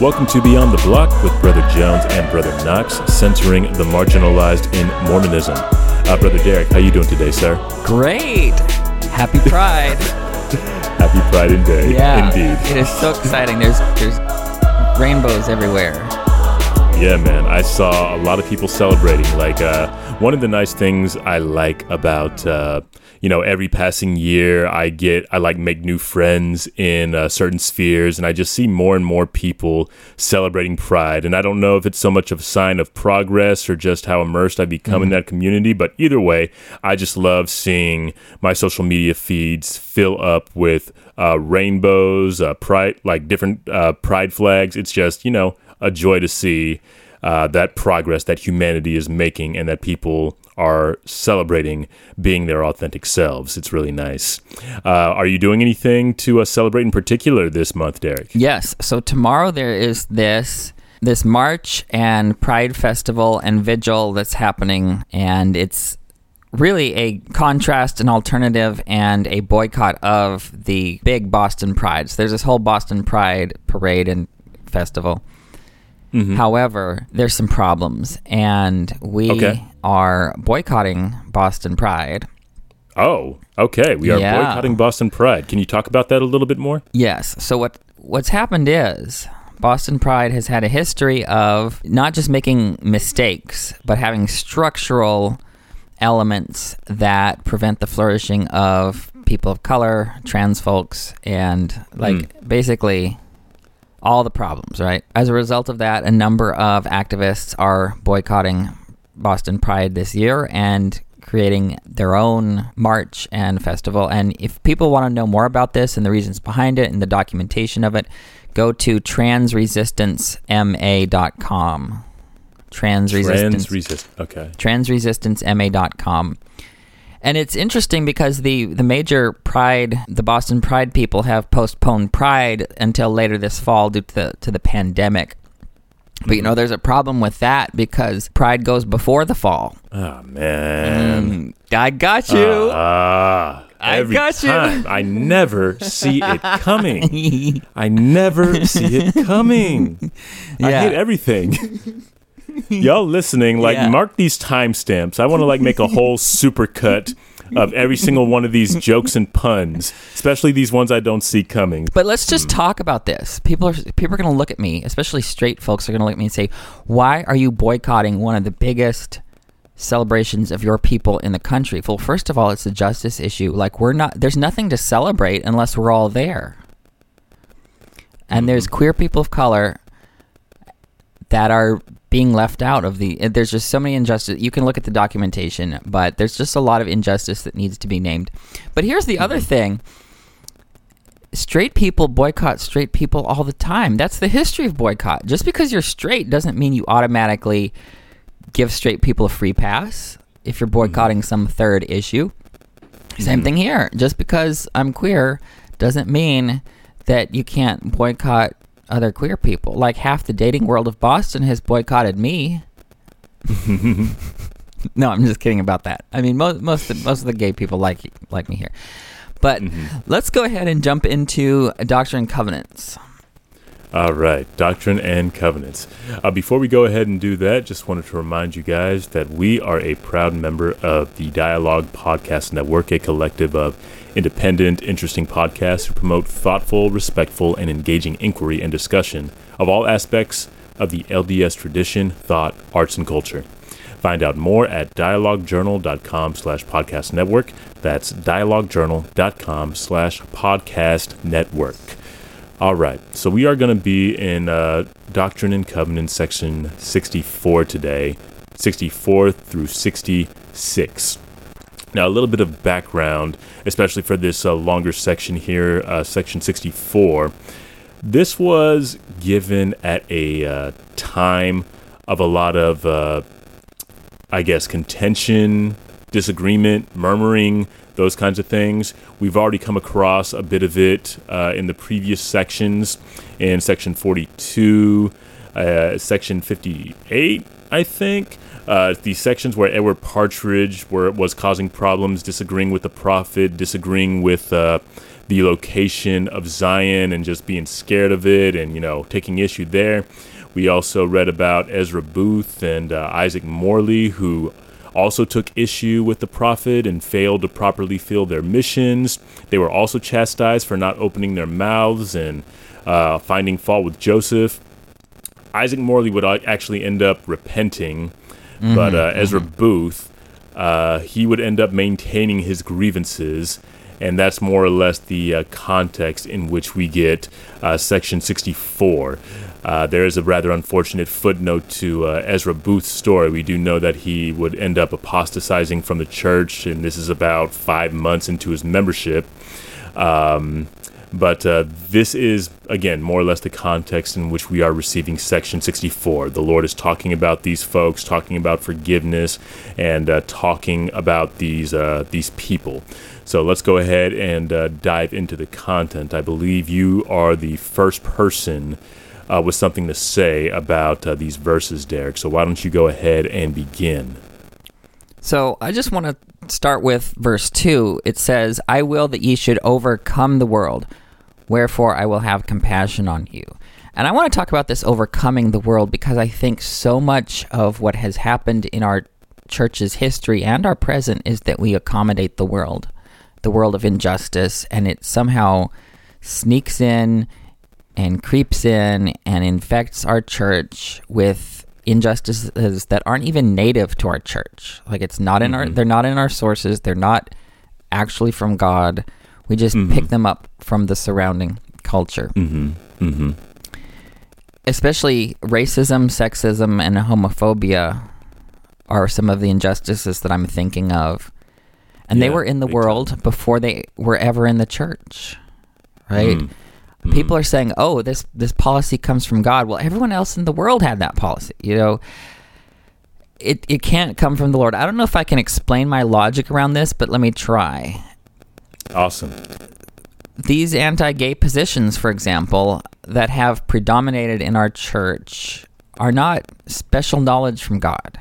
Welcome to Beyond the Block with Brother Jones and Brother Knox, centering the marginalized in Mormonism. Uh, Brother Derek, how you doing today, sir? Great. Happy Pride. Happy Pride and Day. yeah. Indeed. It is so exciting. There's there's rainbows everywhere. Yeah, man. I saw a lot of people celebrating. Like, uh, one of the nice things I like about, uh, you know, every passing year, I get, I like make new friends in uh, certain spheres, and I just see more and more people celebrating Pride. And I don't know if it's so much of a sign of progress or just how immersed I've become in that community, but either way, I just love seeing my social media feeds fill up with uh, rainbows, uh, pride, like different uh, pride flags. It's just, you know, a joy to see uh, that progress that humanity is making and that people are celebrating being their authentic selves. It's really nice. Uh, are you doing anything to uh, celebrate in particular this month, Derek? Yes. So tomorrow there is this this march and Pride festival and vigil that's happening, and it's really a contrast, an alternative, and a boycott of the big Boston Pride. So there's this whole Boston Pride parade and festival. Mm-hmm. However, there's some problems, and we Okay. are boycotting Boston Pride. Oh, okay. We are Yeah. boycotting Boston Pride. Can you talk about that a little bit more? Yes. So what what's happened is Boston Pride has had a history of not just making mistakes, but having structural elements that prevent the flourishing of people of color, trans folks, and like mm. basically all the problems, right? As a result of that, a number of activists are boycotting Boston Pride this year and creating their own march and festival. And if people want to know more about this and the reasons behind it and the documentation of it, go to transresistancema.com. Trans resistance Trans resist. Okay. transresistancema.com. And it's interesting because the, the major Pride, the Boston Pride people have postponed Pride until later this fall due to the, to the pandemic. But you know, there's a problem with that because Pride goes before the fall. Oh man. Mm, I got you. Ah. I every got you. time. I never see it coming. I never see it coming. I hate everything. Y'all listening, like Yeah. mark these timestamps. I want to like make a whole supercut of every single one of these jokes and puns, especially these ones I don't see coming. But let's just hmm. talk about this. People are people are going to look at me, especially straight folks are going to look at me and say, "Why are you boycotting one of the biggest celebrations of your people in the country?" Well, first of all, it's a justice issue. Like we're not there's nothing to celebrate unless we're all there. And there's mm-hmm. queer people of color that are being left out of the there's just so many injustice you can look at the documentation but there's just a lot of injustice that needs to be named but here's the other mm-hmm. thing straight people boycott straight people all the time. That's the history of boycott. Just because you're straight doesn't mean you automatically give straight people a free pass if you're mm-hmm. boycotting some third issue. Same mm-hmm. thing here. Just because I'm queer doesn't mean that you can't boycott other queer people. Like half the dating world of Boston has boycotted me. no, I'm just kidding about that. I mean, most most of, most of the gay people like like me here. But let's go ahead and jump into Doctrine and Covenants. All right, Doctrine and Covenants. Uh, before we go ahead and do that, just wanted to remind you guys that we are a proud member of the Dialogue Podcast Network, a collective of independent, interesting podcasts who promote thoughtful, respectful, and engaging inquiry and discussion of all aspects of the LDS tradition, thought, arts, and culture. Find out more at dialoguejournal.com slash podcast network. That's dialoguejournal.com slash podcast network. All right, so we are going to be in uh, Doctrine and Covenants section 64 today, 64 through 66. Now, a little bit of background, especially for this uh, longer section here, uh, section 64. This was given at a uh, time of a lot of, uh, I guess, contention, disagreement, murmuring, those kinds of things. We've already come across a bit of it uh, in the previous sections, in section 42, uh, section 58, I think. Uh, the sections where Edward Partridge were, was causing problems, disagreeing with the prophet, disagreeing with uh, the location of Zion, and just being scared of it, and you know taking issue there. We also read about Ezra Booth and uh, Isaac Morley, who also took issue with the prophet and failed to properly fill their missions. They were also chastised for not opening their mouths and uh, finding fault with Joseph. Isaac Morley would actually end up repenting, mm-hmm, but uh, Ezra mm-hmm. Booth, uh, he would end up maintaining his grievances. And that's more or less the uh, context in which we get uh, Section 64. Uh, there is a rather unfortunate footnote to uh, Ezra Booth's story. We do know that he would end up apostatizing from the church, and this is about five months into his membership. Um, but uh, this is, again, more or less the context in which we are receiving Section 64. The Lord is talking about these folks, talking about forgiveness, and uh, talking about these, uh, these people. So let's go ahead and uh, dive into the content. I believe you are the first person uh, with something to say about uh, these verses, Derek. So why don't you go ahead and begin? So I just want to start with verse 2. It says, I will that ye should overcome the world, wherefore I will have compassion on you. And I want to talk about this overcoming the world because I think so much of what has happened in our church's history and our present is that we accommodate the world, the world of injustice, and it somehow sneaks in and creeps in and infects our church with injustices that aren't even native to our church. Like it's not in mm-hmm. our they're not in our sources, they're not actually from God. We just mm-hmm. pick them up from the surrounding culture. Mm-hmm. mm-hmm. Especially racism, sexism, and homophobia are some of the injustices that I'm thinking of. And yeah, they were in the world time. before they were ever in the church. Right? Mm. People are saying, "Oh, this this policy comes from God." Well, everyone else in the world had that policy. You know, it it can't come from the Lord. I don't know if I can explain my logic around this, but let me try. Awesome. These anti-gay positions, for example, that have predominated in our church are not special knowledge from God.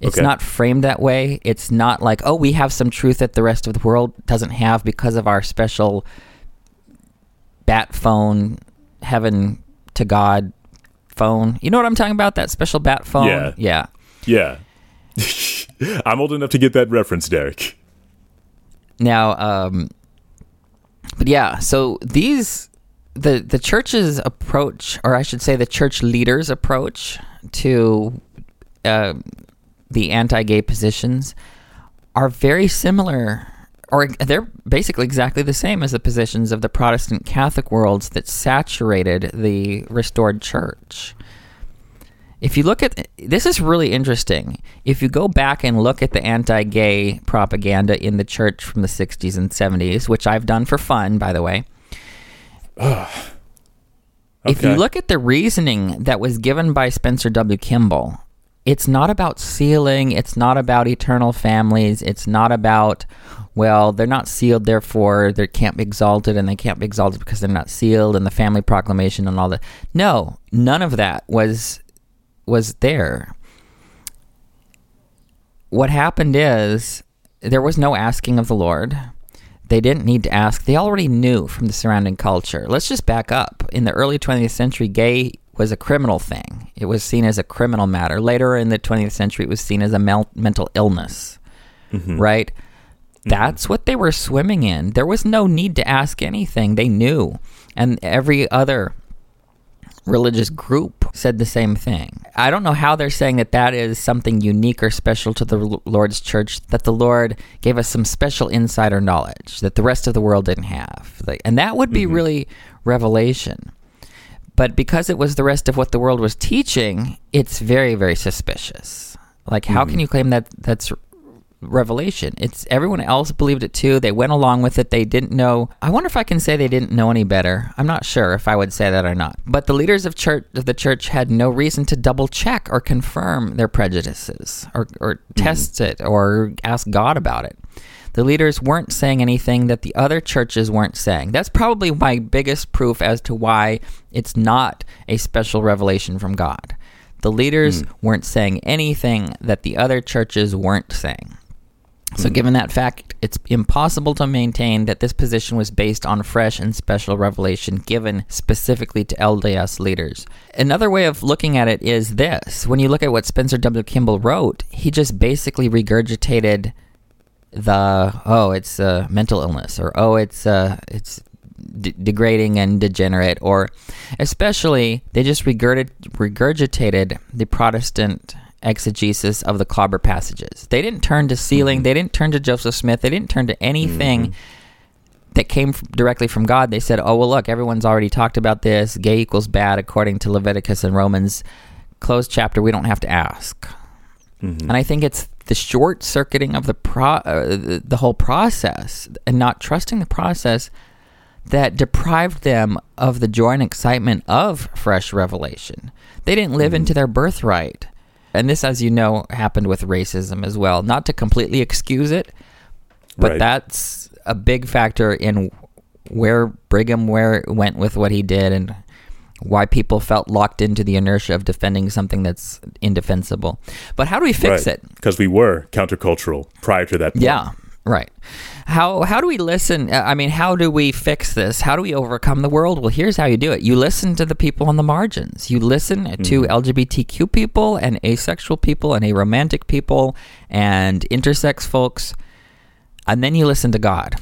It's okay. not framed that way. It's not like, oh, we have some truth that the rest of the world doesn't have because of our special bat phone, heaven to God phone. You know what I'm talking about? That special bat phone? Yeah. Yeah. Yeah. I'm old enough to get that reference, Derek. Now, um, but yeah, so these the the church's approach, or I should say, the church leaders' approach to uh, the anti-gay positions, are very similar or they're basically exactly the same as the positions of the Protestant Catholic worlds that saturated the restored church. If you look at this is really interesting. If you go back and look at the anti-gay propaganda in the church from the 60s and 70s, which I've done for fun by the way. okay. If you look at the reasoning that was given by Spencer W. Kimball, it's not about sealing, it's not about eternal families, it's not about well, they're not sealed, therefore they can't be exalted, and they can't be exalted because they're not sealed, and the family proclamation and all that. No, none of that was was there. What happened is there was no asking of the Lord. They didn't need to ask. They already knew from the surrounding culture. Let's just back up. In the early 20th century, gay was a criminal thing. It was seen as a criminal matter. Later in the 20th century, it was seen as a mel- mental illness, mm-hmm. right? That's what they were swimming in. There was no need to ask anything. They knew. And every other religious group said the same thing. I don't know how they're saying that that is something unique or special to the Lord's church, that the Lord gave us some special insider knowledge that the rest of the world didn't have. And that would be mm-hmm. really revelation. But because it was the rest of what the world was teaching, it's very, very suspicious. Like, how mm-hmm. can you claim that that's revelation. It's everyone else believed it too. They went along with it. They didn't know. I wonder if I can say they didn't know any better. I'm not sure if I would say that or not. But the leaders of church of the church had no reason to double check or confirm their prejudices or or mm-hmm. test it or ask God about it. The leaders weren't saying anything that the other churches weren't saying. That's probably my biggest proof as to why it's not a special revelation from God The leaders weren't saying anything that the other churches weren't saying. So, given that fact, it's impossible to maintain that this position was based on fresh and special revelation given specifically to LDS leaders. Another way of looking at it is this when you look at what Spencer W. Kimball wrote, he just basically regurgitated the oh it's uh, mental illness or oh it's uh, it's d- degrading and degenerate or especially they just regurgit- regurgitated the Protestant exegesis of the clobber passages. They didn't turn to sealing, mm-hmm. they didn't turn to Joseph Smith, they didn't turn to anything mm-hmm. that came f- directly from God. They said, "Oh well, look, everyone's already talked about this. Gay equals bad according to Leviticus and Romans. Closed chapter. We don't have to ask." Mm-hmm. And I think it's the short circuiting of the pro uh, the, the whole process and not trusting the process that deprived them of the joy and excitement of fresh revelation. They didn't live into their birthright. And this, as you know, happened with racism as well. Not to completely excuse it, but Right. that's a big factor in where Brigham where went with what he did and why people felt locked into the inertia of defending something that's indefensible. But how do we fix it? Because we were countercultural prior to that point. Yeah, right. How how do we listen? uh, I mean, how do we fix this? How do we overcome the world? Well, here's how you do it. You listen to the people on the margins. You listen to LGBTQ people and asexual people and aromantic people and intersex folks, and then you listen to God.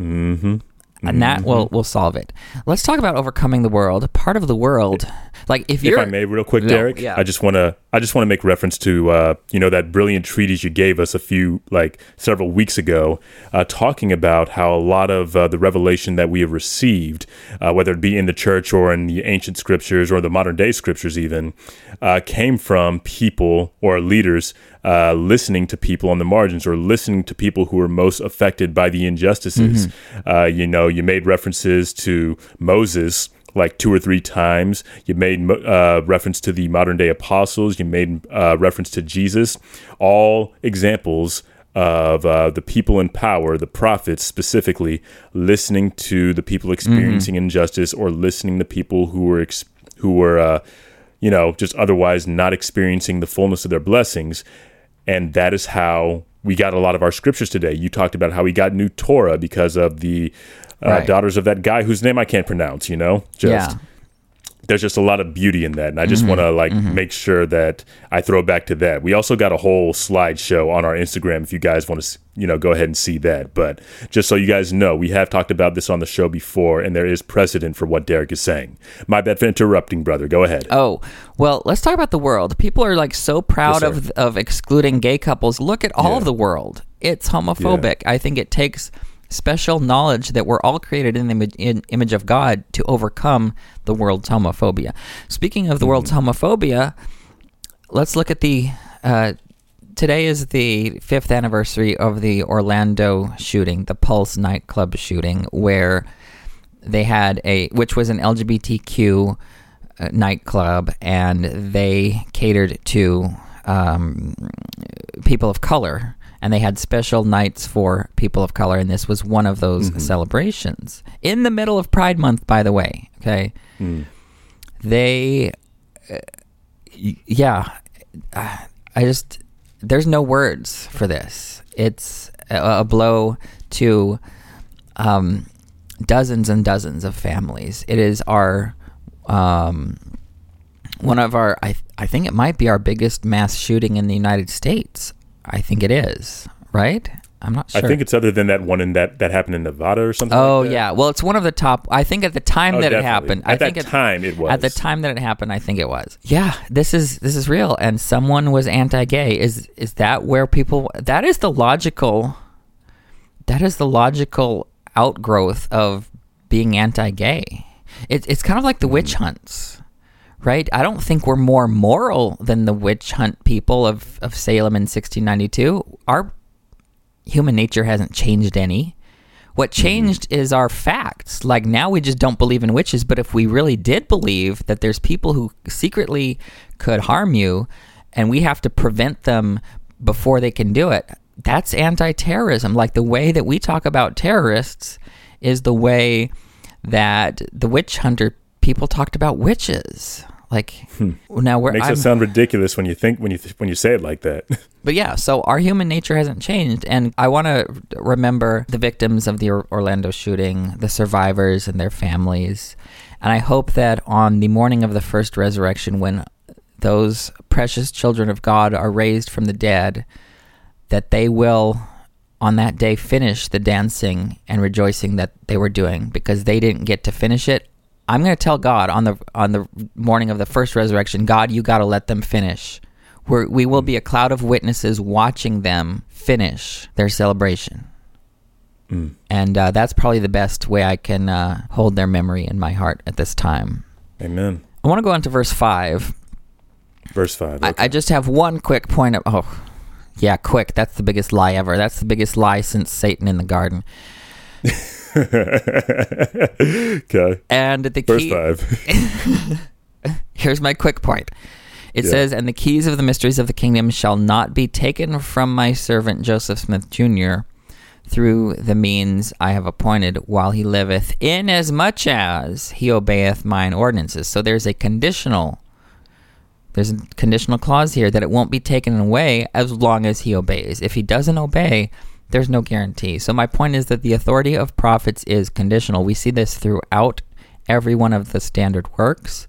Mm-hmm. And that will will solve it. Let's talk about overcoming the world. Part of the world, like if If you're I may, real quick, No, Derek, yeah. I just want to I just want to make reference to uh, you know that brilliant treatise you gave us a few like several weeks ago, uh, talking about how a lot of uh, the revelation that we have received, uh, whether it be in the church or in the ancient scriptures or the modern day scriptures, even uh, came from people or leaders uh, listening to people on the margins or listening to people who were most affected by the injustices. Uh, you know, you made references to Moses like two or three times. You made uh, reference to the modern day apostles. You made uh, reference to Jesus. All examples of uh, the people in power, the prophets specifically, listening to the people experiencing injustice or listening to people who were ex- who were uh, you know just otherwise not experiencing the fullness of their blessings, and that is how. We got a lot of our scriptures today. You talked about how we got new Torah because of the uh, Right. daughters of that guy whose name I can't pronounce. You know, just yeah. There's just a lot of beauty in that and i Mm-hmm. just want to like make sure that i throw back to that we also got a whole slideshow on our instagram if you guys want to you know go ahead and see that but just so you guys know we have talked about this on the show before and there is precedent for what derek is saying my bad for interrupting brother go ahead Oh, well, let's talk about the world. People are like so proud Yes, of of excluding gay couples. Look at all Yeah. of the world. It's homophobic. I think it takes special knowledge that we're all created in the image, in image of God to overcome the world's homophobia. Speaking of the world's Mm-hmm. homophobia, let's look at the uh, today is the fifth anniversary of the Orlando shooting, the Pulse nightclub shooting, where they had a which was an LGBTQ uh, nightclub, and they catered to um, people of color, and they had special nights for people of color, and this was one of those celebrations in the middle of Pride Month, by the way. Okay, they, uh, yeah, uh, I just there's no words for this. It's a, a blow to um, dozens and dozens of families. It is our um, one of our I I think it might be our biggest mass shooting in the United States. I think it is, right? I'm not sure. i think it's other than that one in that that happened in nevada or something Oh like that. yeah, well it's one of the top. I think at the time Oh, that it definitely. happened, I At think that it- time it was. At the time that it happened, I think it was. Yeah, this is this is real, and someone was anti-gay. Is is that where people? That is the logical. That is the logical outgrowth of being anti-gay. It, it's kind of like the witch mm. hunts, right? I don't think we're more moral than the witch hunt people of of Salem in 1692. Our human nature hasn't changed any. What mm-hmm. changed is our facts. Like now we just don't believe in witches, but if we really did believe that there's people who secretly could harm you and we have to prevent them before they can do it, that's anti-terrorism. Like the way that we talk about terrorists is the way that the witch hunter people talked about witches. Like hmm. now we're Makes I'm, it sound ridiculous when you think when you th- when you say it like that. But yeah, so our human nature hasn't changed. And I want to remember the victims of the Orlando shooting, the survivors and their families. And I hope that on the morning of the first resurrection, when those precious children of God are raised from the dead, that they will, on that day, finish the dancing and rejoicing that they were doing because they didn't get to finish it. I'm going to tell God on the on the morning of the first resurrection, God, you got to let them finish. We're, we will be a cloud of witnesses watching them finish their celebration. And uh, that's probably the best way I can uh, hold their memory in my heart at this time. Amen. I want to go on to verse 5. Verse five. I. I just have one quick point of. Oh, yeah, quick. That's the biggest lie ever. That's the biggest lie since Satan in the garden. okay. And the Verse key. five. Here's my quick point. It Yeah. says, And the keys of the mysteries of the kingdom shall not be taken from my servant Joseph Smith Jr. through the means I have appointed while he liveth, inasmuch as he obeyeth mine ordinances. So there's a conditional. There's a conditional clause here that it won't be taken away as long as he obeys. If he doesn't obey, there's no guarantee. So my point is that the authority of prophets is conditional. We see this throughout every one of the standard works.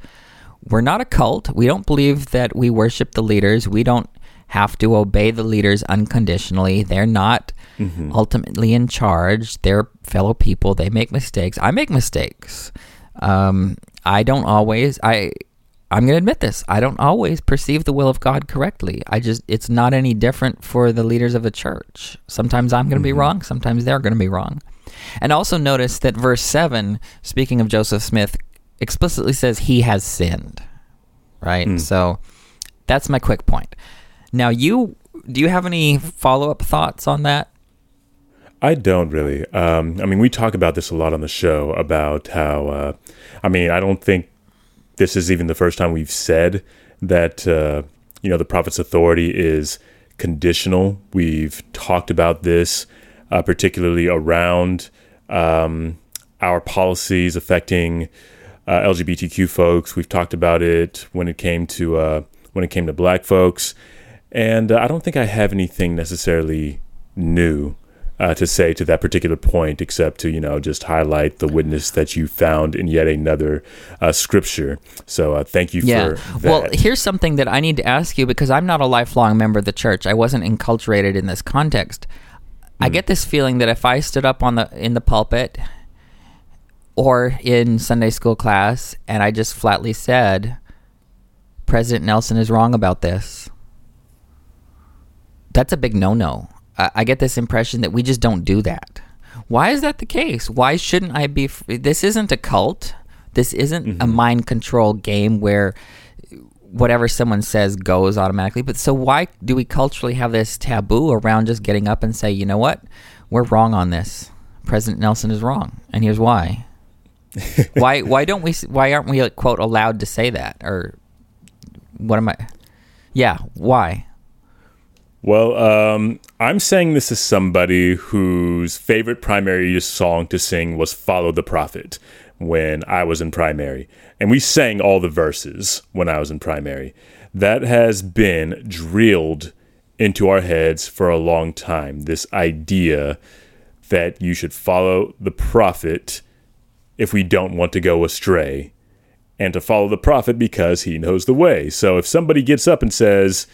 We're not a cult. We don't believe that we worship the leaders. We don't have to obey the leaders unconditionally. They're not ultimately in charge. They're fellow people. They make mistakes. I make mistakes. Um, I don't always. I. I'm going to admit this. I don't always perceive the will of God correctly. I just it's not any different for the leaders of a church. Sometimes I'm going to be wrong, sometimes they're going to be wrong. And also notice that verse 7, speaking of Joseph Smith, explicitly says he has sinned. Right? So that's my quick point. Now you do you have any follow-up thoughts on that? I don't really. Um, I mean, we talk about this a lot on the show about how. Uh, I mean, I don't think this is even the first time we've said that. Uh, you know, the prophet's authority is conditional. We've talked about this, uh, particularly around um, our policies affecting uh, LGBTQ folks. We've talked about it when it came to uh, when it came to Black folks, and uh, I don't think I have anything necessarily new uh, to say to that particular point, except to you know just highlight the witness that you found in yet another uh, scripture. So uh, thank you Yeah. for that. Well, here's something that I need to ask you because I'm not a lifelong member of the church. I wasn't enculturated in this context. I get this feeling that if I stood up on the in the pulpit or in Sunday school class and I just flatly said President Nelson is wrong about this, that's a big no-no. I, I get this impression that we just don't do that. Why is that the case? Why shouldn't I be? F- this isn't a cult. This isn't a mm-hmm. mind control game where whatever someone says goes automatically. But so why do we culturally have this taboo around just getting up and say, you know what, we're wrong on this. President Nelson is wrong, and here's why. why why don't we? Why aren't we like, quote allowed to say that? Or what am I? Yeah, why? Well, um, I'm saying this as somebody whose favorite primary song to sing was Follow the Prophet when I was in primary. And we sang all the verses when I was in primary. That has been drilled into our heads for a long time. This idea that you should follow the prophet if we don't want to go astray, and to follow the prophet because he knows the way. So if somebody gets up and says,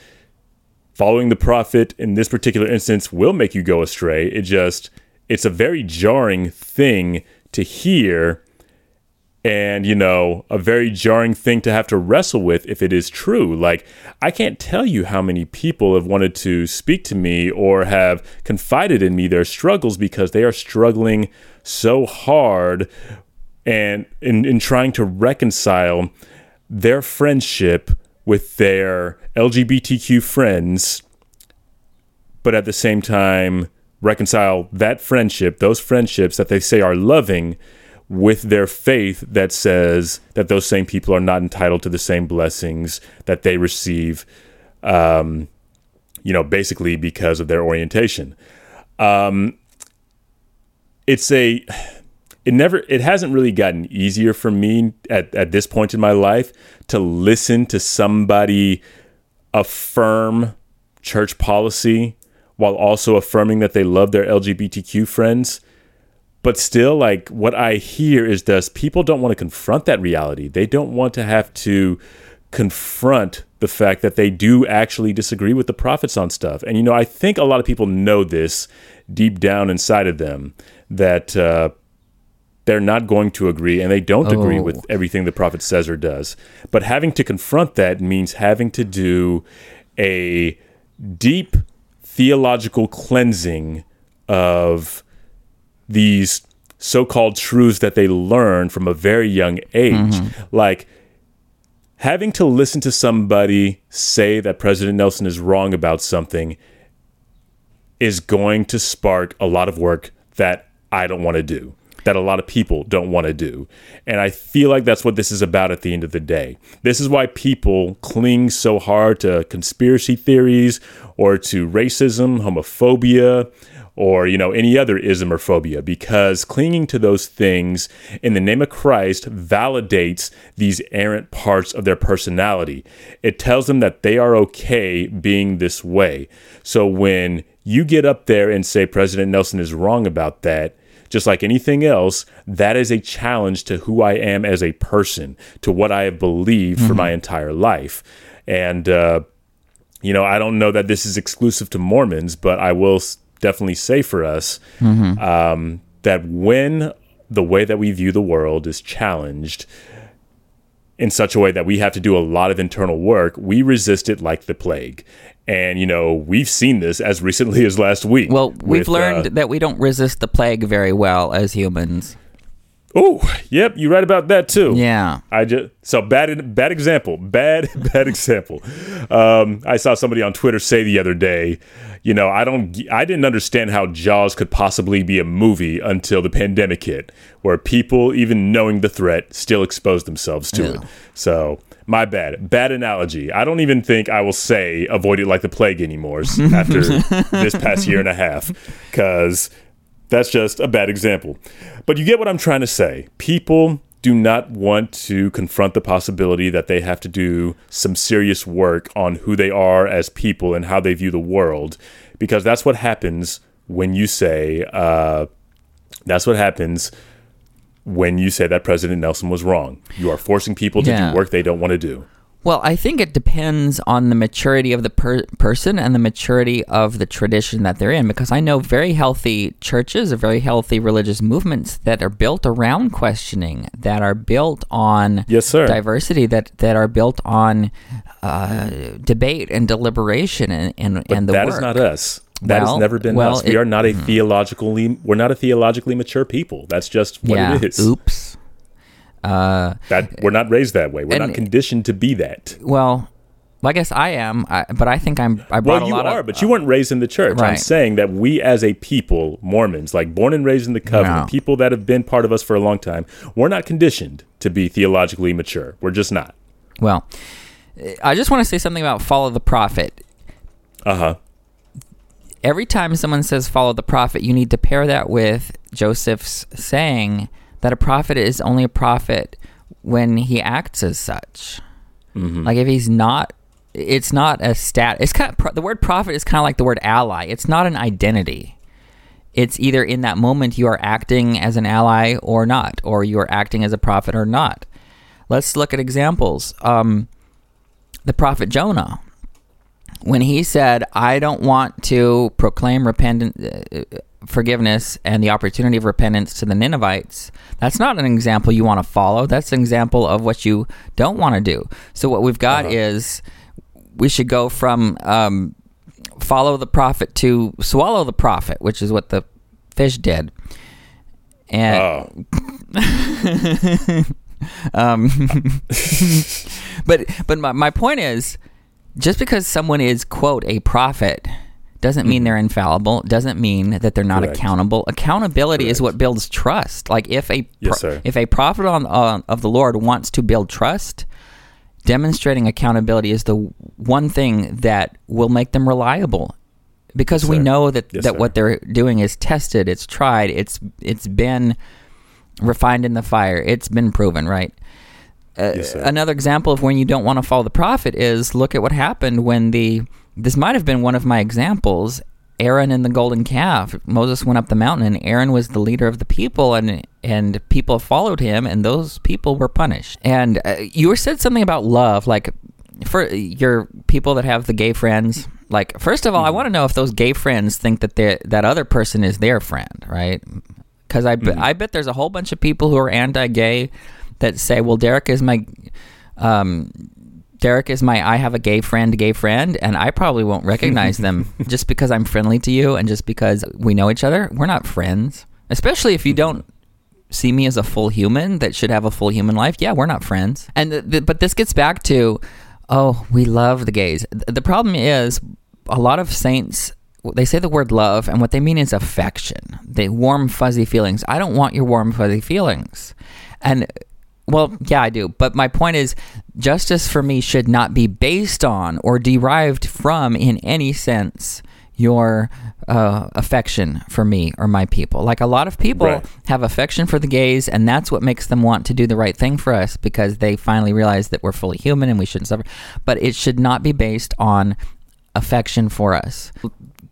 following the prophet in this particular instance will make you go astray. It just it's a very jarring thing to hear and you know, a very jarring thing to have to wrestle with if it is true. Like I can't tell you how many people have wanted to speak to me or have confided in me their struggles because they are struggling so hard and in, in trying to reconcile their friendship with their LGBTQ friends, but at the same time reconcile that friendship, those friendships that they say are loving, with their faith that says that those same people are not entitled to the same blessings that they receive, um, you know, basically because of their orientation. Um, it's a it never it hasn't really gotten easier for me at, at this point in my life to listen to somebody affirm church policy while also affirming that they love their LGBTQ friends. But still, like what I hear is this people don't want to confront that reality. They don't want to have to confront the fact that they do actually disagree with the prophets on stuff. And, you know, I think a lot of people know this deep down inside of them that uh, they're not going to agree and they don't oh. agree with oh. everything the prophet says or does. But having to confront that means having to do a deep theological cleansing of these so-called truths that they learn from a very young age mm-hmm. like having to listen to somebody say that President Nelson is wrong about something is going to spark a lot of work that I don't want to do, that a lot of people don't want to do. And I feel like that's what this is about at the end of the day. This is why people cling so hard to conspiracy theories or to racism, homophobia, or you know any other ism or phobia because clinging to those things in the name of Christ validates these errant parts of their personality. It tells them that they are okay being this way. So when you get up there and say President Nelson is wrong about that, just like anything else, that is a challenge to who I am as a person, to what I have believed mm-hmm. for my entire life. And, uh, you know, I don't know that this is exclusive to Mormons, but I will definitely say for us mm-hmm. um, that when the way that we view the world is challenged in such a way that we have to do a lot of internal work, we resist it like the plague. And, you know, we've seen this as recently as last week. Well, we've with, learned uh, that we don't resist the plague very well as humans. Oh, yep, you right about that too. Yeah. I just so bad bad example. Bad bad example. Um, I saw somebody on Twitter say the other day, you know, I don't I didn't understand how Jaws could possibly be a movie until the pandemic hit, where people even knowing the threat still exposed themselves to yeah. it. So, my bad. Bad analogy. I don't even think I will say avoid it like the plague anymore after this past year and a half cuz that's just a bad example. But you get what I'm trying to say. People do not want to confront the possibility that they have to do some serious work on who they are as people and how they view the world, because that's what happens when you say, uh, that's what happens when you say that President Nelson was wrong. You are forcing people to yeah. do work they don't want to do. Well, I think it depends on the maturity of the per- person and the maturity of the tradition that they're in. Because I know very healthy churches, or very healthy religious movements that are built around questioning, that are built on yes, sir. diversity, that that are built on uh, debate and deliberation, and and, but and the that work. is not us. That well, has never been well, us. We it, are not a mm. theologically. We're not a theologically mature people. That's just what yeah, it is. Oops. Uh, that we're not raised that way. We're not conditioned to be that. Well, I guess I am, I, but I think I'm. I well, you a lot are, of, but you weren't raised in the church. Right. I'm saying that we, as a people, Mormons, like born and raised in the covenant, no. people that have been part of us for a long time, we're not conditioned to be theologically mature. We're just not. Well, I just want to say something about follow the prophet. Uh huh. Every time someone says follow the prophet, you need to pair that with Joseph's saying that a prophet is only a prophet when he acts as such. Mm-hmm. Like if he's not, it's not a stat. It's kind of the word prophet is kind of like the word ally. It's not an identity. It's either in that moment you are acting as an ally or not, or you are acting as a prophet or not. Let's look at examples. Um, the prophet Jonah, when he said, "I don't want to proclaim repentance." Uh, forgiveness and the opportunity of repentance to the Ninevites, that's not an example you want to follow. That's an example of what you don't want to do. So what we've got uh-huh. is we should go from um, follow the prophet to swallow the prophet, which is what the fish did. And oh. um, but but my, my point is just because someone is quote a prophet doesn't mean mm-hmm. they're infallible doesn't mean that they're not Correct. accountable accountability Correct. is what builds trust like if a yes, if a prophet on, uh, of the lord wants to build trust demonstrating accountability is the one thing that will make them reliable because yes, we know that, yes, that sir. what they're doing is tested it's tried it's it's been refined in the fire. It's been proven, right? Uh, Yes, another example of when you don't want to follow the prophet is look at what happened when the this might have been one of my examples Aaron and the golden calf. Moses went up the mountain and Aaron was the leader of the people and and people followed him and those people were punished. And uh, you said something about love like for your people that have the gay friends like first of all I want to know if those gay friends think that that other person is their friend right? Because I, bet I bet there's a whole bunch of people who are anti-gay that say, "Well, Derek is my, um, Derek is my I have a gay friend, gay friend," and I probably won't recognize them just because I'm friendly to you and just because we know each other. We're not friends, especially if you don't see me as a full human that should have a full human life. Yeah, we're not friends. And th- th- but this gets back to, oh, we love the gays. Th- The problem is a lot of saints they say the word love and what they mean is affection. They warm fuzzy feelings. I don't want your warm fuzzy feelings. And well, yeah, I do. But my point is justice for me should not be based on or derived from in any sense your uh, affection for me or my people. Like a lot of people Right. have affection for the gays, and that's what makes them want to do the right thing for us because they finally realize that we're fully human and we shouldn't suffer. But it should not be based on affection for us.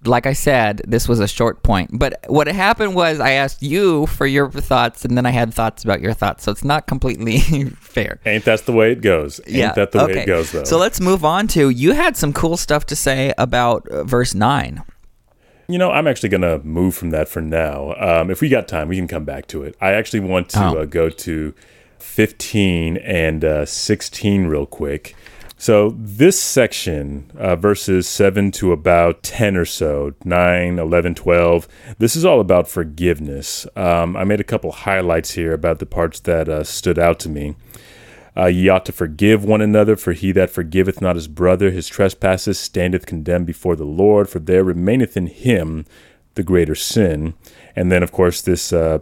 Like I said, this was a short point. But what happened was I asked you for your thoughts, and then I had thoughts about your thoughts. So it's not completely fair. Ain't that the way it goes? Ain't that the way it goes, though? So let's move on to you had some cool stuff to say about uh, verse 9. You know, I'm actually going to move from that for now. Um, if we got time, we can come back to it. I actually want to Oh. uh, go to 15 and uh, 16 real quick. So, this section, uh, verses 7 to about 10 or so, 9, 11, 12, this is all about forgiveness. Um, I made a couple highlights here about the parts that uh, stood out to me. Uh, ye ought to forgive one another, for he that forgiveth not his brother his trespasses standeth condemned before the Lord, for there remaineth in him the greater sin. And then, of course, this uh,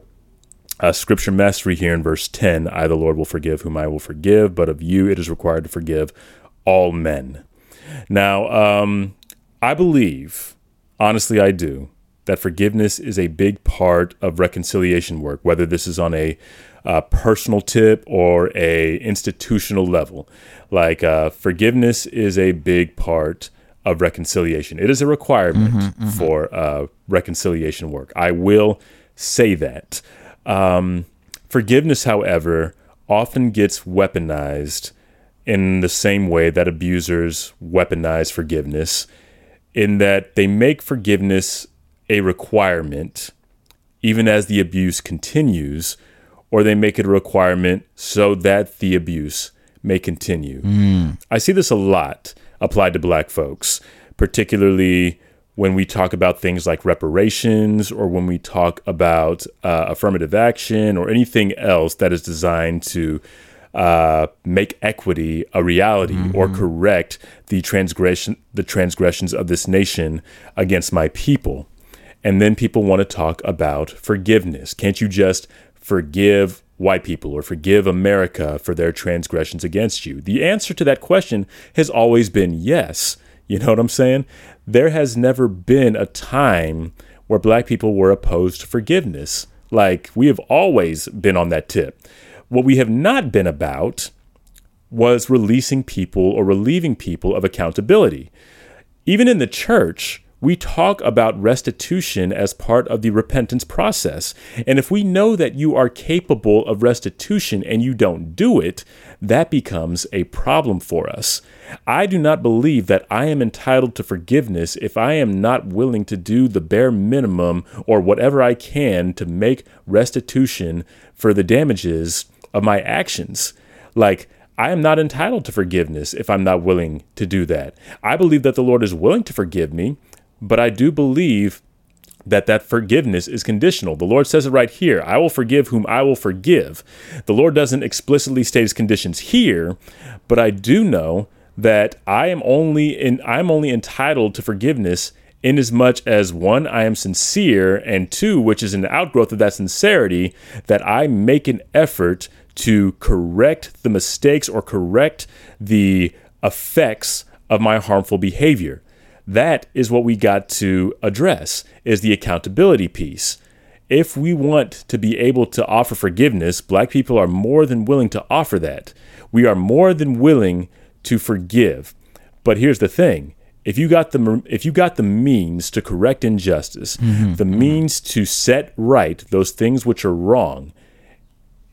scripture mastery here in verse 10 I, the Lord, will forgive whom I will forgive, but of you it is required to forgive all men. Now, um, I believe, honestly, I do, that forgiveness is a big part of reconciliation work, whether this is on a uh, personal tip or a institutional level. Like uh, forgiveness is a big part of reconciliation. It is a requirement for uh, reconciliation work. I will say that. Um, forgiveness, however, often gets weaponized in the same way that abusers weaponize forgiveness, in that they make forgiveness a requirement even as the abuse continues, or they make it a requirement so that the abuse may continue. I see this a lot applied to black folks, particularly when we talk about things like reparations or when we talk about uh, affirmative action or anything else that is designed to uh, make equity a reality or correct the transgression the transgressions of this nation against my people. And then people want to talk about forgiveness. Can't you just forgive white people or forgive America for their transgressions against you? The answer to that question has always been yes. You know what I'm saying? There has never been a time where black people were opposed to forgiveness. Like, we have always been on that tip. What we have not been about was releasing people or relieving people of accountability. Even in the church, we talk about restitution as part of the repentance process. And if we know that you are capable of restitution and you don't do it, that becomes a problem for us. I do not believe that I am entitled to forgiveness if I am not willing to do the bare minimum or whatever I can to make restitution for the damages of my actions. Like, I am not entitled to forgiveness if I'm not willing to do that. I believe that the Lord is willing to forgive me, but I do believe that that forgiveness is conditional. The Lord says it right here, I will forgive whom I will forgive. The Lord doesn't explicitly state his conditions here, but I do know that I am only in I'm only entitled to forgiveness in as much as one, I am sincere, and two, which is an outgrowth of that sincerity, that I make an effort to correct the mistakes or correct the effects of my harmful behavior. That is what we got to address is the accountability piece. if we want to be able to offer forgiveness, black people are more than willing to offer that. We are more than willing to forgive. But here's the thing. If you got the if you got the means to correct injustice, mm-hmm. the mm-hmm. means to set right those things which are wrong,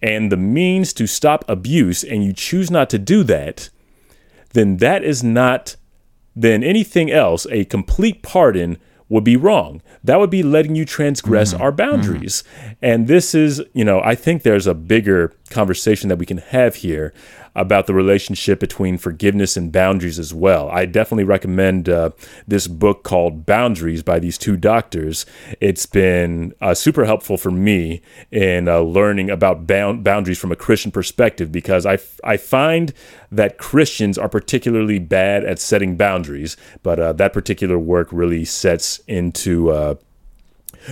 and the means to stop abuse and you choose not to do that, then that is not then anything else, a complete pardon would be wrong. That would be letting you transgress mm-hmm. our mm-hmm. boundaries. And this is, you know, I think there's a bigger conversation that we can have here about the relationship between forgiveness and boundaries as well. I definitely recommend uh, this book called Boundaries by these two doctors. It's been uh, super helpful for me in uh, learning about bound- boundaries from a Christian perspective because I, f- I find that Christians are particularly bad at setting boundaries, but uh, that particular work really sets into uh,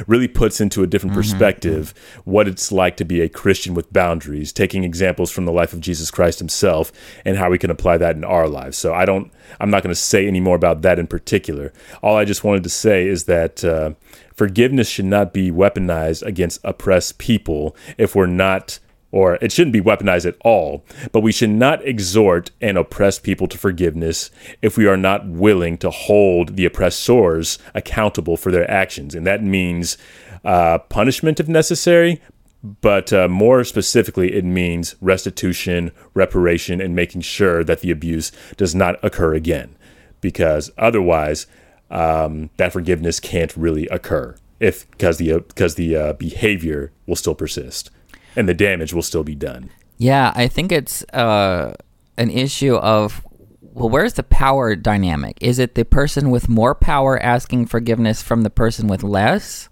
really puts into a different perspective what it's like to be a Christian with boundaries, taking examples from the life of Jesus Christ himself and how we can apply that in our lives. So I don't, I'm not going to say any more about that in particular. All I just wanted to say is that uh, forgiveness should not be weaponized against oppressed people if we're not or it shouldn't be weaponized at all, but we should not exhort and oppress people to forgiveness if we are not willing to hold the oppressors accountable for their actions. And that means uh, punishment if necessary, but uh, more specifically, it means restitution, reparation, and making sure that the abuse does not occur again. Because otherwise, um, that forgiveness can't really occur if because the because the uh, behavior will still persist and the damage will still be done. Yeah, I think it's uh, an issue of well, where's the power dynamic? Is it the person with more power asking forgiveness from the person with less?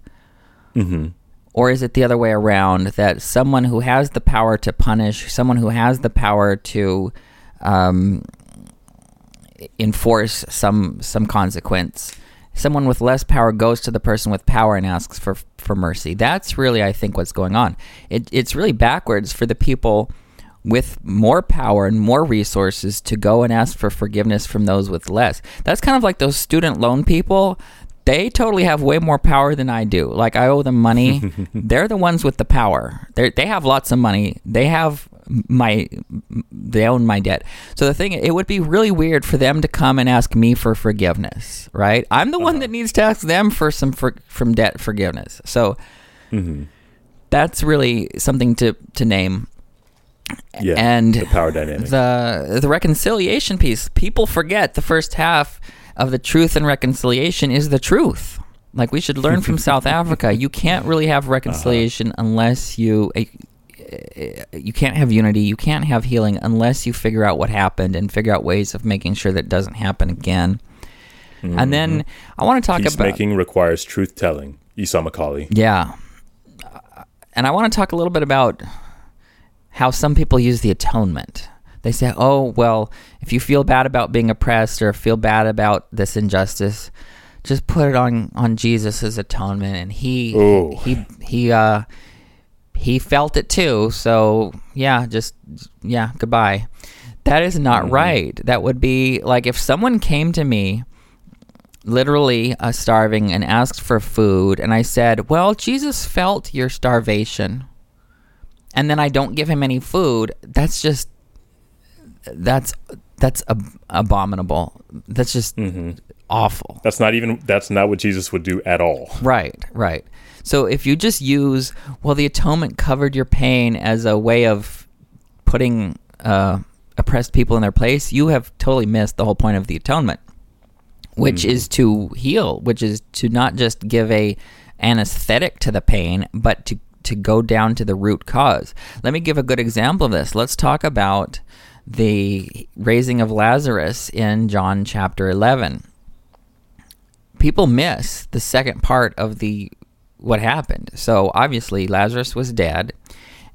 Or is it the other way around that someone who has the power to punish, someone who has the power to um, enforce some some consequence, someone with less power goes to the person with power and asks for for mercy. That's really, I think, what's going on. It, it's really backwards for the people with more power and more resources to go and ask for forgiveness from those with less. That's kind of like those student loan people. They totally have way more power than I do. Like I owe them money. They're the ones with the power. They they have lots of money. They have my they own my debt. So the thing it would be really weird for them to come and ask me for forgiveness, right? I'm the one uh-huh. that needs to ask them for some for, from debt forgiveness. So mm-hmm. that's really something to to name. Yeah, And the power dynamic. the the reconciliation piece people forget the first half of the truth and reconciliation is the truth like we should learn from south africa you can't really have uh-huh. reconciliation unless you uh, you can't have unity you can't have healing unless you figure out what happened and figure out ways of making sure that doesn't happen again and then i want to talk about making requires truth telling. Esau McCaulley. yeah. Uh, And I want to talk a little bit about how some people use the atonement. They say, oh, well, if you feel bad about being oppressed or feel bad about this injustice, just put it on, on Jesus' atonement. And he, Ooh. he, he, uh, he felt it too. So yeah, just, yeah, goodbye. That is not right. That would be like if someone came to me literally uh, starving and asked for food and i said well jesus felt your starvation and then i don't give him any food that's just that's that's ab- abominable that's just awful That's not even. That's not what Jesus would do at all. Right, right. So if you just use, well, the atonement covered your pain as a way of putting uh, oppressed people in their place, you have totally missed the whole point of the atonement, which is to heal, which is to not just give a anesthetic to the pain, but to to go down to the root cause. Let me give a good example of this. Let's talk about the raising of Lazarus in John chapter 11 people miss the second part of the what happened. So obviously Lazarus was dead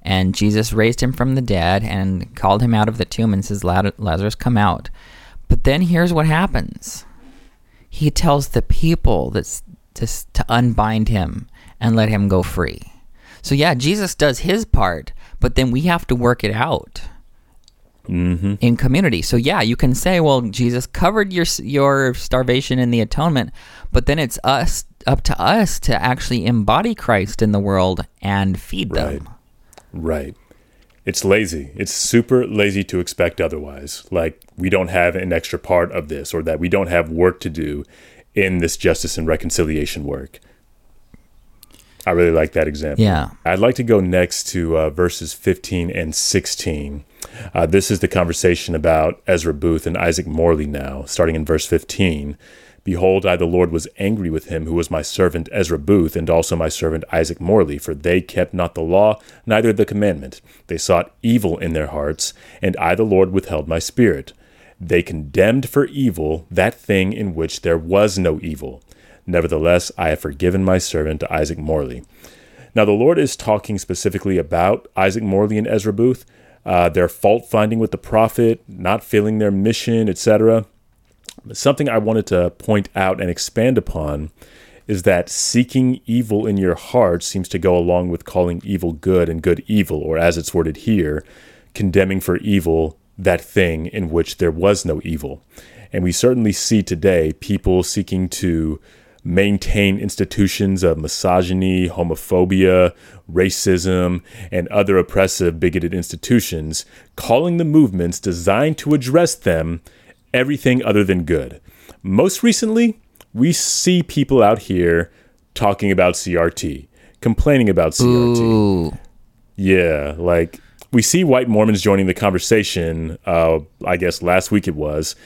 and Jesus raised him from the dead and called him out of the tomb and says Lazarus come out. But then here's what happens. He tells the people that's to, to unbind him and let him go free. So yeah, Jesus does his part, but then we have to work it out mm-hmm. in community. So yeah, you can say, well, Jesus covered your your starvation in the atonement, but then it's us up to us to actually embody Christ in the world and feed Right. them. Right. It's lazy. It's super lazy to expect otherwise. Like we don't have an extra part of this or that we don't have work to do in this justice and reconciliation work. I really like that example. Yeah. I'd like to go next to uh, verses 15 and 16. Uh, this is the conversation about Ezra Booth and Isaac Morley now, starting in verse 15. Behold, I, the Lord, was angry with him who was my servant Ezra Booth, and also my servant Isaac Morley, for they kept not the law, neither the commandment. They sought evil in their hearts, and I, the Lord, withheld my spirit. They condemned for evil that thing in which there was no evil. Nevertheless, I have forgiven my servant Isaac Morley. Now, the Lord is talking specifically about Isaac Morley and Ezra Booth, uh, their fault finding with the prophet, not filling their mission, etc. Something I wanted to point out and expand upon is that seeking evil in your heart seems to go along with calling evil good and good evil, or as it's worded here, condemning for evil that thing in which there was no evil. And we certainly see today people seeking to maintain institutions of misogyny, homophobia, racism, and other oppressive, bigoted institutions, calling the movements designed to address them everything other than good. Most recently, we see people out here talking about CRT, complaining about CRT. Ooh. Yeah, like we see white Mormons joining the conversation. Uh, I guess last week it was,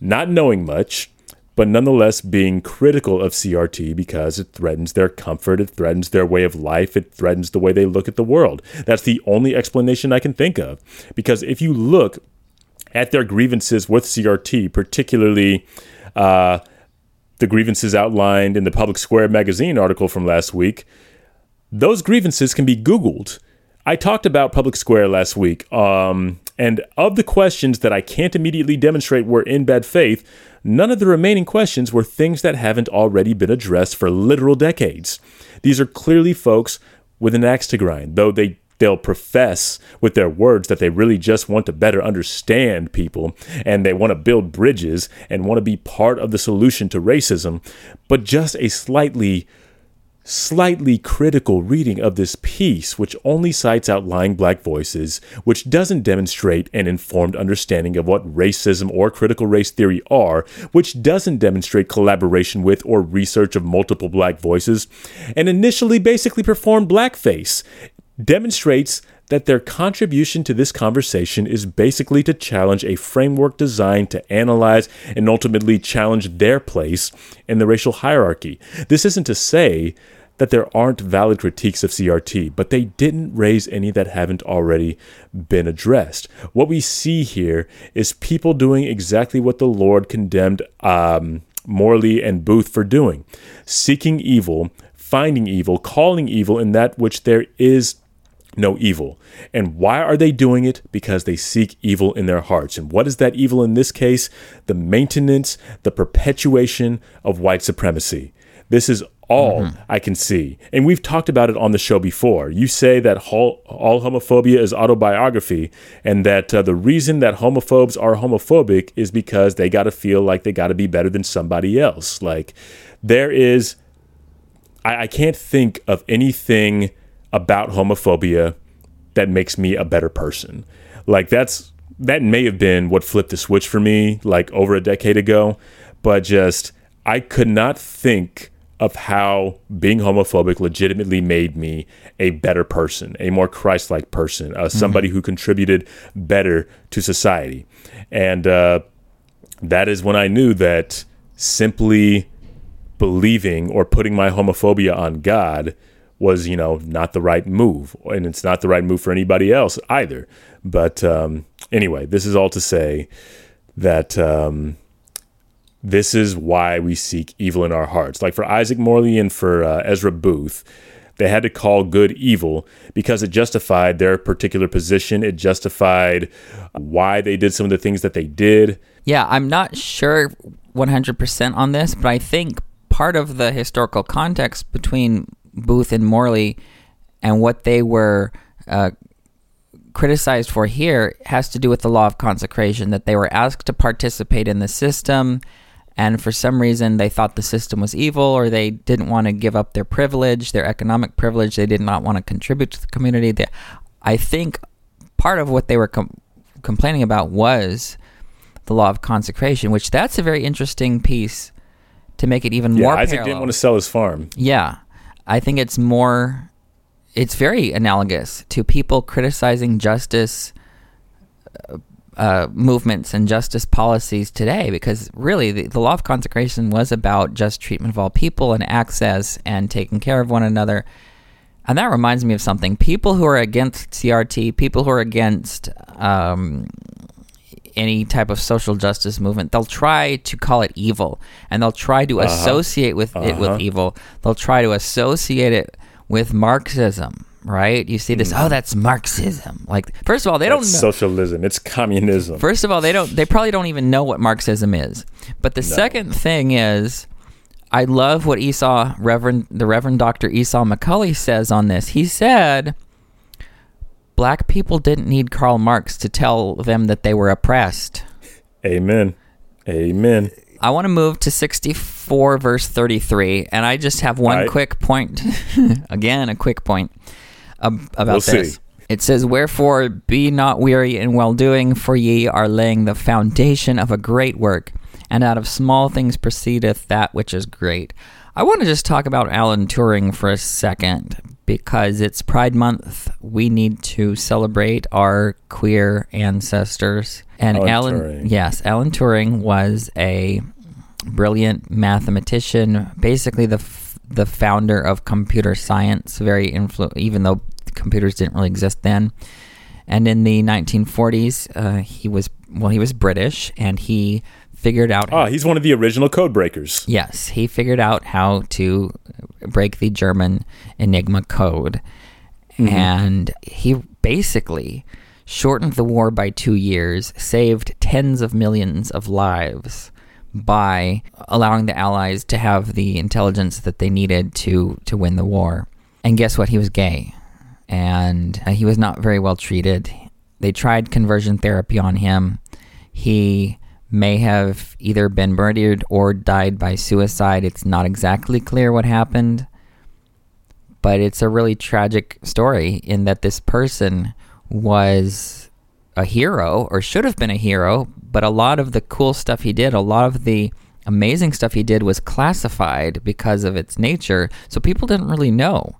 not knowing much, but nonetheless being critical of CRT because it threatens their comfort, it threatens their way of life, it threatens the way they look at the world. That's the only explanation I can think of. Because if you look at their grievances with CRT, particularly uh, the grievances outlined in the Public Square magazine article from last week, those grievances can be Googled. I talked about Public Square last week, um, and of the questions that I can't immediately demonstrate were in bad faith, none of the remaining questions were things that haven't already been addressed for literal decades. These are clearly folks with an axe to grind, though they they'll profess with their words that they really just want to better understand people and they want to build bridges and want to be part of the solution to racism, but just a slightly slightly critical reading of this piece, which only cites outlying black voices, which doesn't demonstrate an informed understanding of what racism or critical race theory are, which doesn't demonstrate collaboration with or research of multiple black voices, and initially basically performed blackface, demonstrates that their contribution to this conversation is basically to challenge a framework designed to analyze and ultimately challenge their place in the racial hierarchy. This isn't to say that there aren't valid critiques of CRT, but they didn't raise any that haven't already been addressed. What we see here is people doing exactly what the Lord condemned um, Morley and Booth for doing seeking evil, finding evil, calling evil in that which there is no evil. And why are they doing it? Because they seek evil in their hearts. And what is that evil in this case? The maintenance, the perpetuation of white supremacy. This is all I can see. And we've talked about it on the show before. You say that all, all homophobia is autobiography, and that uh, the reason that homophobes are homophobic is because they got to feel like they got to be better than somebody else. Like, there is I, I can't think of anything about homophobia that makes me a better person. Like that's that may have been what flipped the switch for me like over a decade ago, but just I could not think of how being homophobic legitimately made me a better person, a more Christ-like person, uh, somebody who contributed better to society, and uh, that is when I knew that simply believing or putting my homophobia on God was, you know, not the right move. And it's not the right move for anybody else either. But um, anyway, this is all to say that um, this is why we seek evil in our hearts. Like for Isaac Morley and for uh, Ezra Booth, they had to call good evil because it justified their particular position. It justified why they did some of the things that they did. Yeah, I'm not sure 100% on this, but I think part of the historical context between Booth and Morley and what they were uh, criticized for here has to do with the law of consecration, that they were asked to participate in the system and for some reason they thought the system was evil or they didn't want to give up their privilege, their economic privilege. They did not want to contribute to the community. They, I think part of what they were com- complaining about was the law of consecration, which that's a very interesting piece to make it even Yeah, more. Isaac parallel. didn't want to sell his farm. Yeah, I think it's more. It's very analogous to people criticizing justice uh, uh, movements and justice policies today, because really the, the law of consecration was about just treatment of all people and access and taking care of one another. And that reminds me of something. People who are against CRT, people who are against um, any type of social justice movement, they'll try to call it evil, and they'll try to Uh-huh. associate with it Uh-huh. with evil. They'll try to associate it with Marxism, right? You see this, oh, that's Marxism. Like, first of all, they. That's don't know. socialism. It's communism. First of all, they don't. They probably don't even know what Marxism is. But the second thing is, I love what Esau Reverend the Reverend Doctor Esau McCaulley says on this. He said, "Black people didn't need Karl Marx to tell them that they were oppressed." Amen. Amen. I want to move to 64 verse 33 and I just have one right. quick point again a quick point ab- about We'll this. see. It says wherefore be not weary in well doing for ye are laying the foundation of a great work and out of small things proceedeth that which is great. I want to just talk about Alan Turing for a second because it's Pride Month. We need to celebrate our queer ancestors. And Alan Alan, Turing. yes, Alan Turing was a brilliant mathematician, basically the f- the founder of computer science. Very influ- even though computers didn't really exist then. And in the 1940s, uh, he was well, he was British, and he figured out. Ah, he's one of the original code breakers. Yes, he figured out how to break the German Enigma code. And he basically shortened the war by two years, saved tens of millions of lives by allowing the Allies to have the intelligence that they needed to, to win the war. And guess what? He was gay. And uh, he was not very well treated. They tried conversion therapy on him. He may have either been murdered or died by suicide. It's not exactly clear what happened, but it's a really tragic story in that this person was a hero or should have been a hero, but a lot of the cool stuff he did, a lot of the amazing stuff he did was classified because of its nature, so people didn't really know.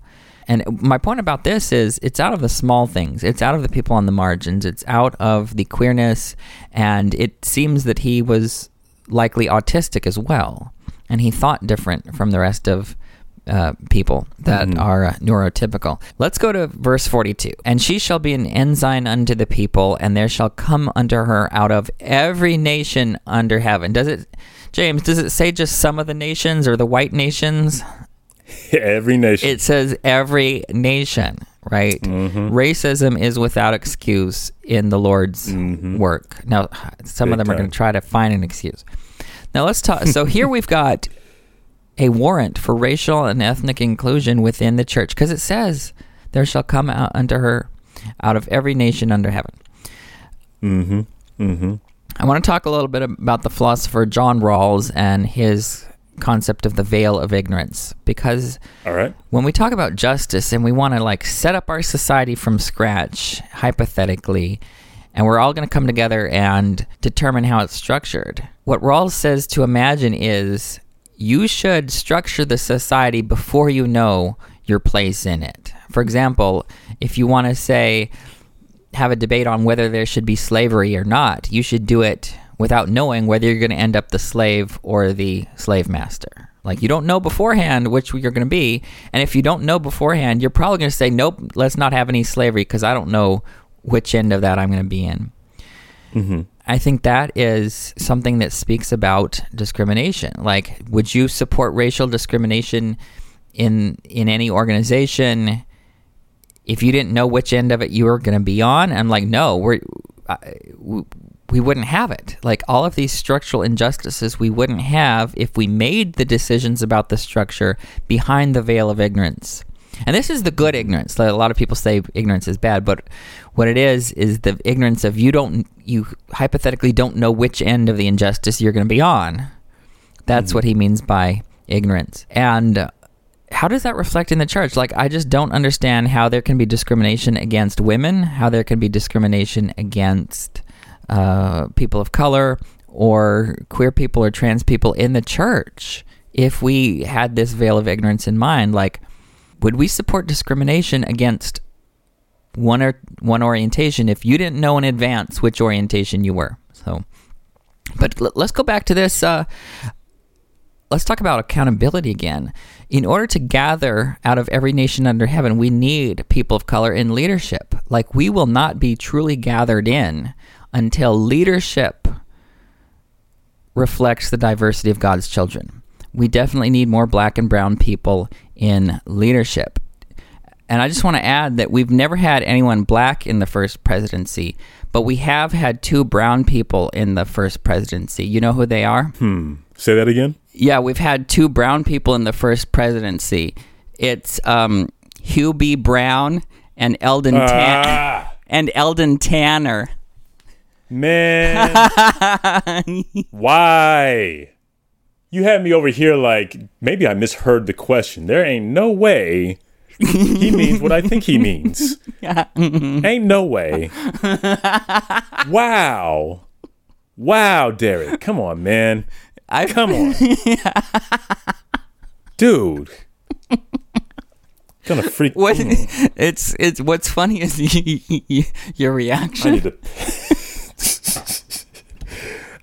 And my point about this is it's out of the small things. It's out of the people on the margins. It's out of the queerness. And it seems that he was likely autistic as well. And he thought different from the rest of uh, people that are uh, neurotypical. Let's go to verse 42. And she shall be an ensign unto the people, and there shall come unto her out of every nation under heaven. Does it, James, does it say just some of the nations or the white nations? Every nation. it says every nation, right? Racism is without excuse in the Lord's work. Now, some of Big them are going to try to find an excuse. Now, let's talk. So, here we've got a warrant for racial and ethnic inclusion within the church because it says, There shall come out unto her out of every nation under heaven. mm-hmm. Mm-hmm. I want to talk a little bit about the philosopher John Rawls and his concept of the veil of ignorance because All right. when we talk about justice and we want to like set up our society from scratch hypothetically and we're all going to come together and determine how it's structured what rawls says to imagine is you should structure the society before you know your place in it for example if you want to say have a debate on whether there should be slavery or not you should do it without knowing whether you're going to end up the slave or the slave master. Like you don't know beforehand which you're going to be, and if you don't know beforehand, you're probably going to say, "Nope, let's not have any slavery because I don't know which end of that I'm going to be in." Mm-hmm. I think that is something that speaks about discrimination. Like, would you support racial discrimination in in any organization if you didn't know which end of it you were going to be on? I'm like, no, we're we, wouldn't have it. Like all of these structural injustices, we wouldn't have if we made the decisions about the structure behind the veil of ignorance. And this is the good ignorance. Like, A lot of people say ignorance is bad, but what it is is the ignorance of you don't you hypothetically don't know which end of the injustice you're going to be on. That's hmm. what he means by ignorance. And how does that reflect in the church? Like, I just don't understand how there can be discrimination against women, how there can be discrimination against uh, people of color or queer people or trans people in the church if we had this veil of ignorance in mind. Like, would we support discrimination against one or one orientation if you didn't know in advance which orientation you were? So, but l- let's go back to this. Uh, let's talk about accountability again. In order to gather out of every nation under heaven, we need people of color in leadership. Like, we will not be truly gathered in until leadership reflects the diversity of God's children. We definitely need more black and brown people in leadership. And I just want to add that we've never had anyone black in the first presidency, but we have had two brown people in the first presidency. You know who they are? Hmm. Say that again. Yeah, we've had two brown people in the first presidency. It's um, Hugh B. Brown and Eldon Tan- Ah, and Eldon Tanner. Man. Why? You had me over here like maybe I misheard the question. There ain't no way he means what I think he means. ain't no way. Wow. Wow, Derek. Come on, man. I Come on. Dude. Gonna freak. What Mm, it's it's what's funny is your I reaction. need to.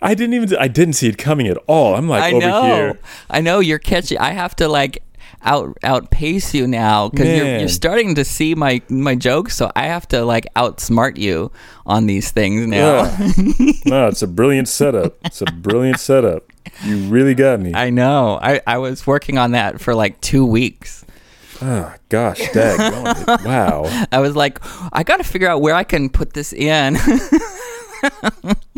I didn't even. I didn't see it coming at all. I'm like I over know, here. I know you're catching. I have to like out outpace you now because you're, you're starting to see my my jokes. So I have to like outsmart you on these things now. Yeah. no, it's a brilliant setup. It's a brilliant setup. You really got me. I know. I I was working on that for like two weeks. oh gosh, dag. wow. I was like, I got to figure out where I can put this in.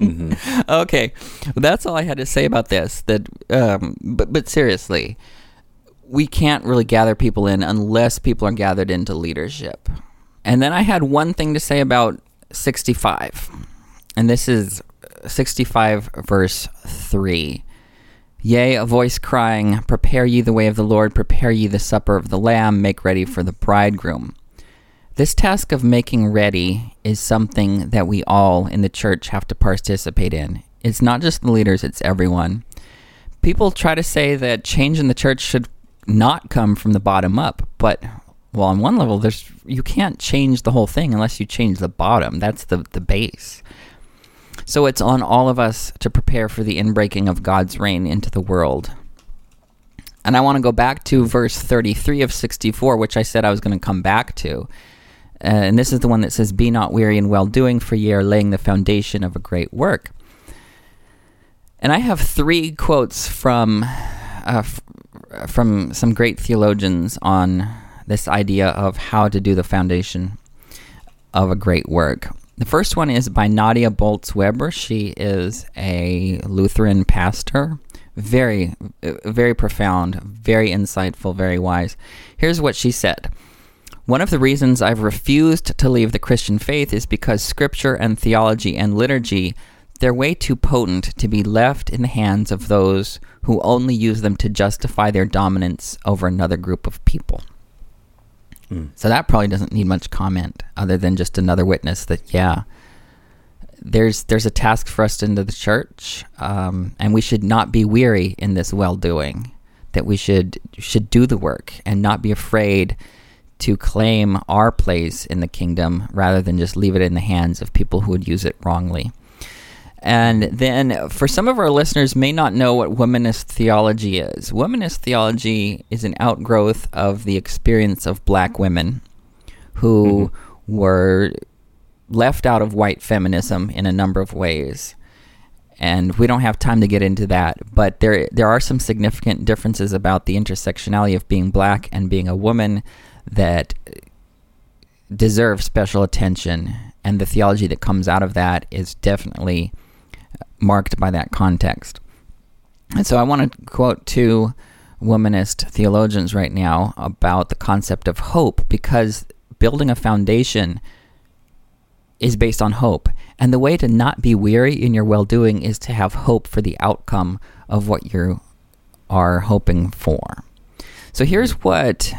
Okay, well, that's all I had to say about this. That, um, but but seriously, we can't really gather people in unless people are gathered into leadership. And then I had one thing to say about sixty-five, and this is sixty-five verse three. Yea, a voice crying, Prepare ye the way of the Lord, prepare ye the supper of the Lamb, make ready for the bridegroom. This task of making ready is something that we all in the church have to participate in. It's not just the leaders, it's everyone. People try to say that change in the church should not come from the bottom up, but well, on one level, there's you can't change the whole thing unless you change the bottom. That's the the base. So it's on all of us to prepare for the inbreaking of God's reign into the world. And I want to go back to verse 33 of 64, which I said I was going to come back to. Uh, and this is the one that says, Be not weary in well doing, for ye are laying the foundation of a great work. And I have three quotes from, uh, f- from some great theologians on this idea of how to do the foundation of a great work. The first one is by Nadia Bolz-Weber. She is a Lutheran pastor. Very, uh, very profound, very insightful, very wise. Here's what she said. One of the reasons I've refused to leave the Christian faith is because scripture and theology and liturgy, they're way too potent to be left in the hands of those who only use them to justify their dominance over another group of people. So that probably doesn't need much comment other than just another witness that yeah, there's there's a task for us into the church, um, and we should not be weary in this well doing. That we should should do the work and not be afraid to claim our place in the kingdom rather than just leave it in the hands of people who would use it wrongly. And then, for some of our listeners, may not know what womanist theology is. Womanist theology is an outgrowth of the experience of black women who mm-hmm. were left out of white feminism in a number of ways. And we don't have time to get into that, but there there are some significant differences about the intersectionality of being black and being a woman that deserve special attention. And the theology that comes out of that is definitely marked by that context. And so I want to quote two womanist theologians right now about the concept of hope because building a foundation is based on hope. And the way to not be weary in your well doing is to have hope for the outcome of what you are hoping for. So here's what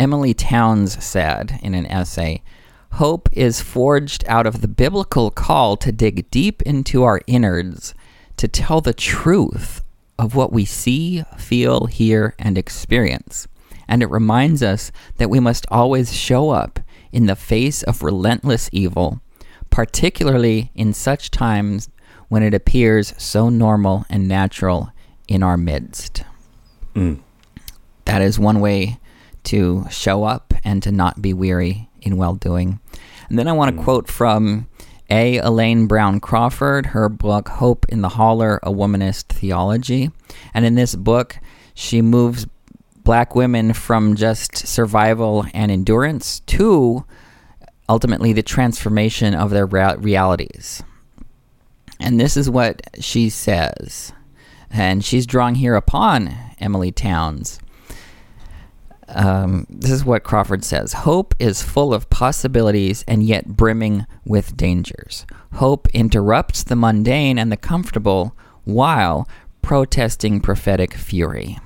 Emilie Townes said in an essay Hope is forged out of the biblical call to dig deep into our innards to tell the truth of what we see, feel, hear, and experience. And it reminds us that we must always show up in the face of relentless evil, particularly in such times when it appears so normal and natural in our midst. Mm. That is one way to show up and to not be weary in well doing. And then I want to hmm. quote from A. Elaine Brown Crawford, her book Hope in the Holler, A Womanist Theology. And in this book, she moves black women from just survival and endurance to ultimately the transformation of their rea- realities. And this is what she says. And she's drawing here upon Emilie Townes. Um, this is what Crawford says Hope is full of possibilities and yet brimming with dangers. Hope interrupts the mundane and the comfortable while protesting prophetic fury.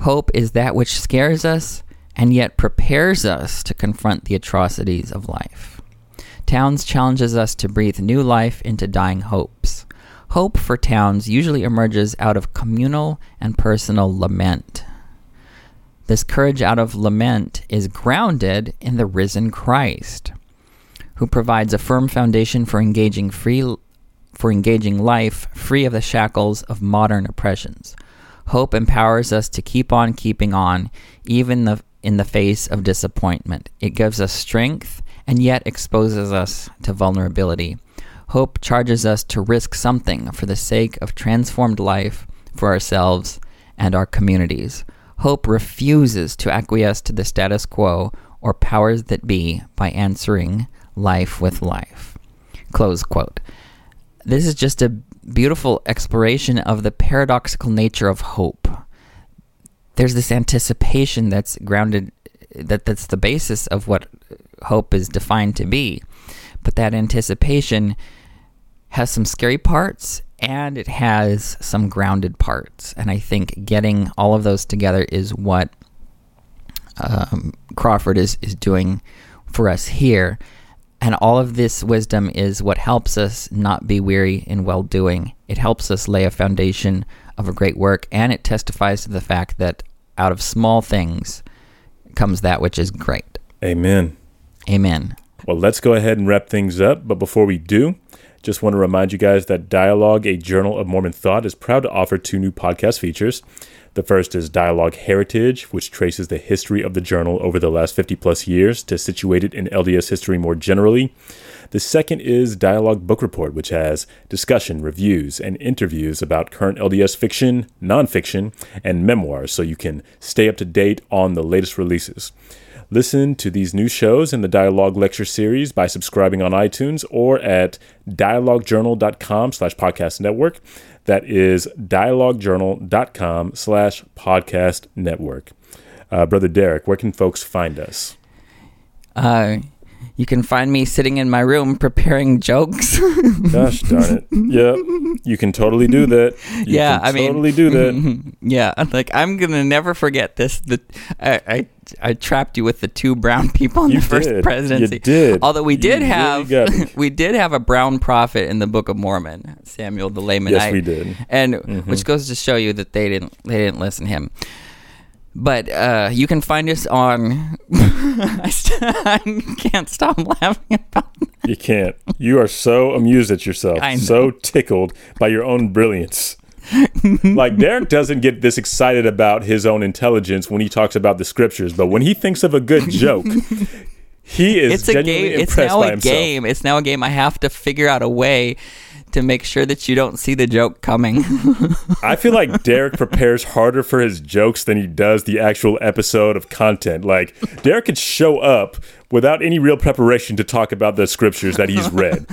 Hope is that which scares us and yet prepares us to confront the atrocities of life. Townes challenges us to breathe new life into dying hopes. Hope for Townes usually emerges out of communal and personal lament. This courage out of lament is grounded in the risen Christ, who provides a firm foundation for engaging free for engaging life free of the shackles of modern oppressions. Hope empowers us to keep on keeping on, even the, in the face of disappointment. It gives us strength and yet exposes us to vulnerability. Hope charges us to risk something for the sake of transformed life for ourselves and our communities. Hope refuses to acquiesce to the status quo or powers that be by answering life with life. Close quote. This is just a beautiful exploration of the paradoxical nature of hope. There's this anticipation that's grounded that that's the basis of what hope is defined to be. But that anticipation has some scary parts and it has some grounded parts. And I think getting all of those together is what um, Crawford is, is doing for us here. And all of this wisdom is what helps us not be weary in well doing. It helps us lay a foundation of a great work, and it testifies to the fact that out of small things comes that which is great. Amen. Amen. Well, let's go ahead and wrap things up. But before we do, just want to remind you guys that Dialogue, a Journal of Mormon Thought, is proud to offer two new podcast features. The first is Dialogue Heritage, which traces the history of the journal over the last 50 plus years to situate it in LDS history more generally. The second is Dialogue Book Report, which has discussion, reviews, and interviews about current LDS fiction, nonfiction, and memoirs so you can stay up to date on the latest releases. Listen to these new shows in the Dialogue Lecture Series by subscribing on iTunes or at dialoguejournal.com slash podcast network. That is dialoguejournal.com slash podcast network. Uh, Brother Derek, where can folks find us? Uh, you can find me sitting in my room preparing jokes. Gosh darn it. Yeah, you can totally do that. You yeah, can I mean, totally do that. yeah, like I'm gonna never forget this. The I, I I trapped you with the two brown people in You the first presidency. You did. Although we did really have me. we did have a brown prophet in the Book of Mormon, Samuel the Lamanite. Yes, we did. and Mm-hmm. which goes to show you that they didn't they didn't listen to him. But uh, you can find us on. I, st- I can't stop laughing about. You can't. You are so amused at yourself, I know. so tickled by your own brilliance. like Derek doesn't get this excited about his own intelligence when he talks about the scriptures, but when he thinks of a good joke, he is It's a game. It's now a himself. game. It's now a game. I have to figure out a way to make sure that you don't see the joke coming. I feel like Derek prepares harder for his jokes than he does the actual episode of content. Like Derek could show up without any real preparation to talk about the scriptures that he's read.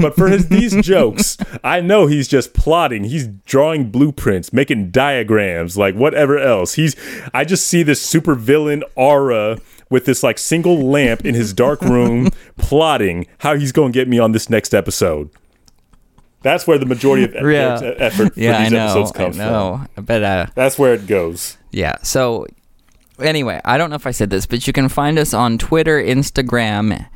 but for his these jokes, I know he's just plotting. He's drawing blueprints, making diagrams, like whatever else. He's I just see this super villain aura with this like single lamp in his dark room, plotting how he's going to get me on this next episode. That's where the majority of Yeah. Effort for yeah, I these know. episodes I comes from. know. But uh, That's where it goes. Yeah. So anyway, I don't know if I said this, but you can find us on Twitter, Instagram,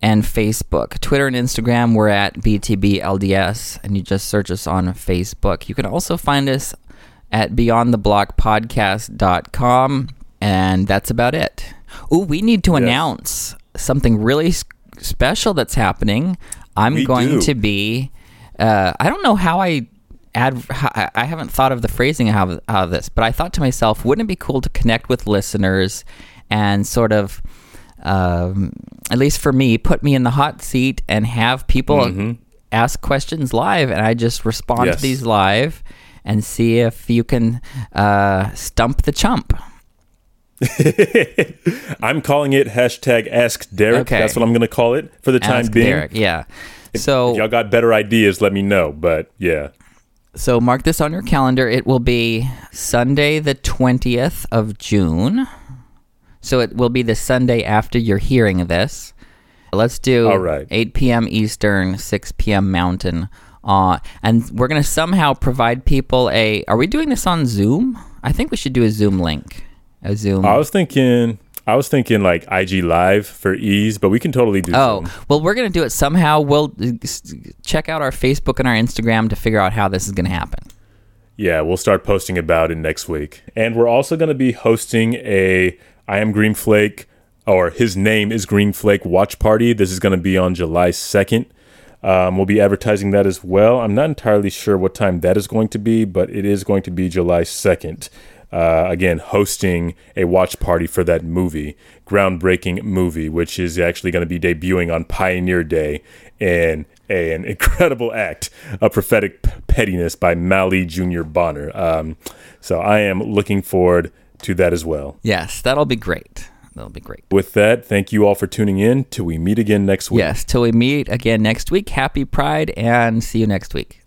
and Facebook. Twitter and Instagram, we're at BTBLDS, and you just search us on Facebook. You can also find us at BeyondTheBlockPodcast.com, and that's about it. Ooh, we need to Yes. announce something really special that's happening. I'm We going do. to be. Uh, I don't know how I add. How, I- haven't thought of the phrasing of, of this, but I thought to myself, wouldn't it be cool to connect with listeners and sort of, um, at least for me, put me in the hot seat and have people ask questions live, and I just respond Yes. to these live and see if you can uh, stump the chump. I'm calling it hashtag Ask Derek. Okay. That's what I'm going to call it for the time Ask being. Derek. Yeah. So If y'all got better ideas, let me know. But yeah, So mark this on your calendar. It will be Sunday, the 20th of June. So it will be the Sunday after you're hearing this. Let's do All right. 8 p.m. Eastern, 6 p.m. Mountain. Uh, and we're going to somehow provide people a. Are we doing this on Zoom? I think we should do a Zoom link. A Zoom. I was thinking, I was thinking like IG Live for ease, but we can totally do. That. Oh, Zoom. well, we're going to do it somehow. We'll uh, check out our Facebook and our Instagram to figure out how this is going to happen. Yeah, we'll start posting about it next week. And we're also going to be hosting a I am Green Flake or his name is Green Flake watch party. This is going to be on July 2nd. Um, we'll be advertising that as well. I'm not entirely sure what time that is going to be, but it is going to be July 2nd. Uh, again, hosting a watch party for that movie, groundbreaking movie, which is actually going to be debuting on Pioneer Day in an incredible act of prophetic pettiness by Mauli Jr. Bonner. Um, so I am looking forward to that as well. Yes, that'll be great. That'll be great. With that, thank you all for tuning in. Till we meet again next week. Yes, till we meet again next week. Happy Pride and see you next week.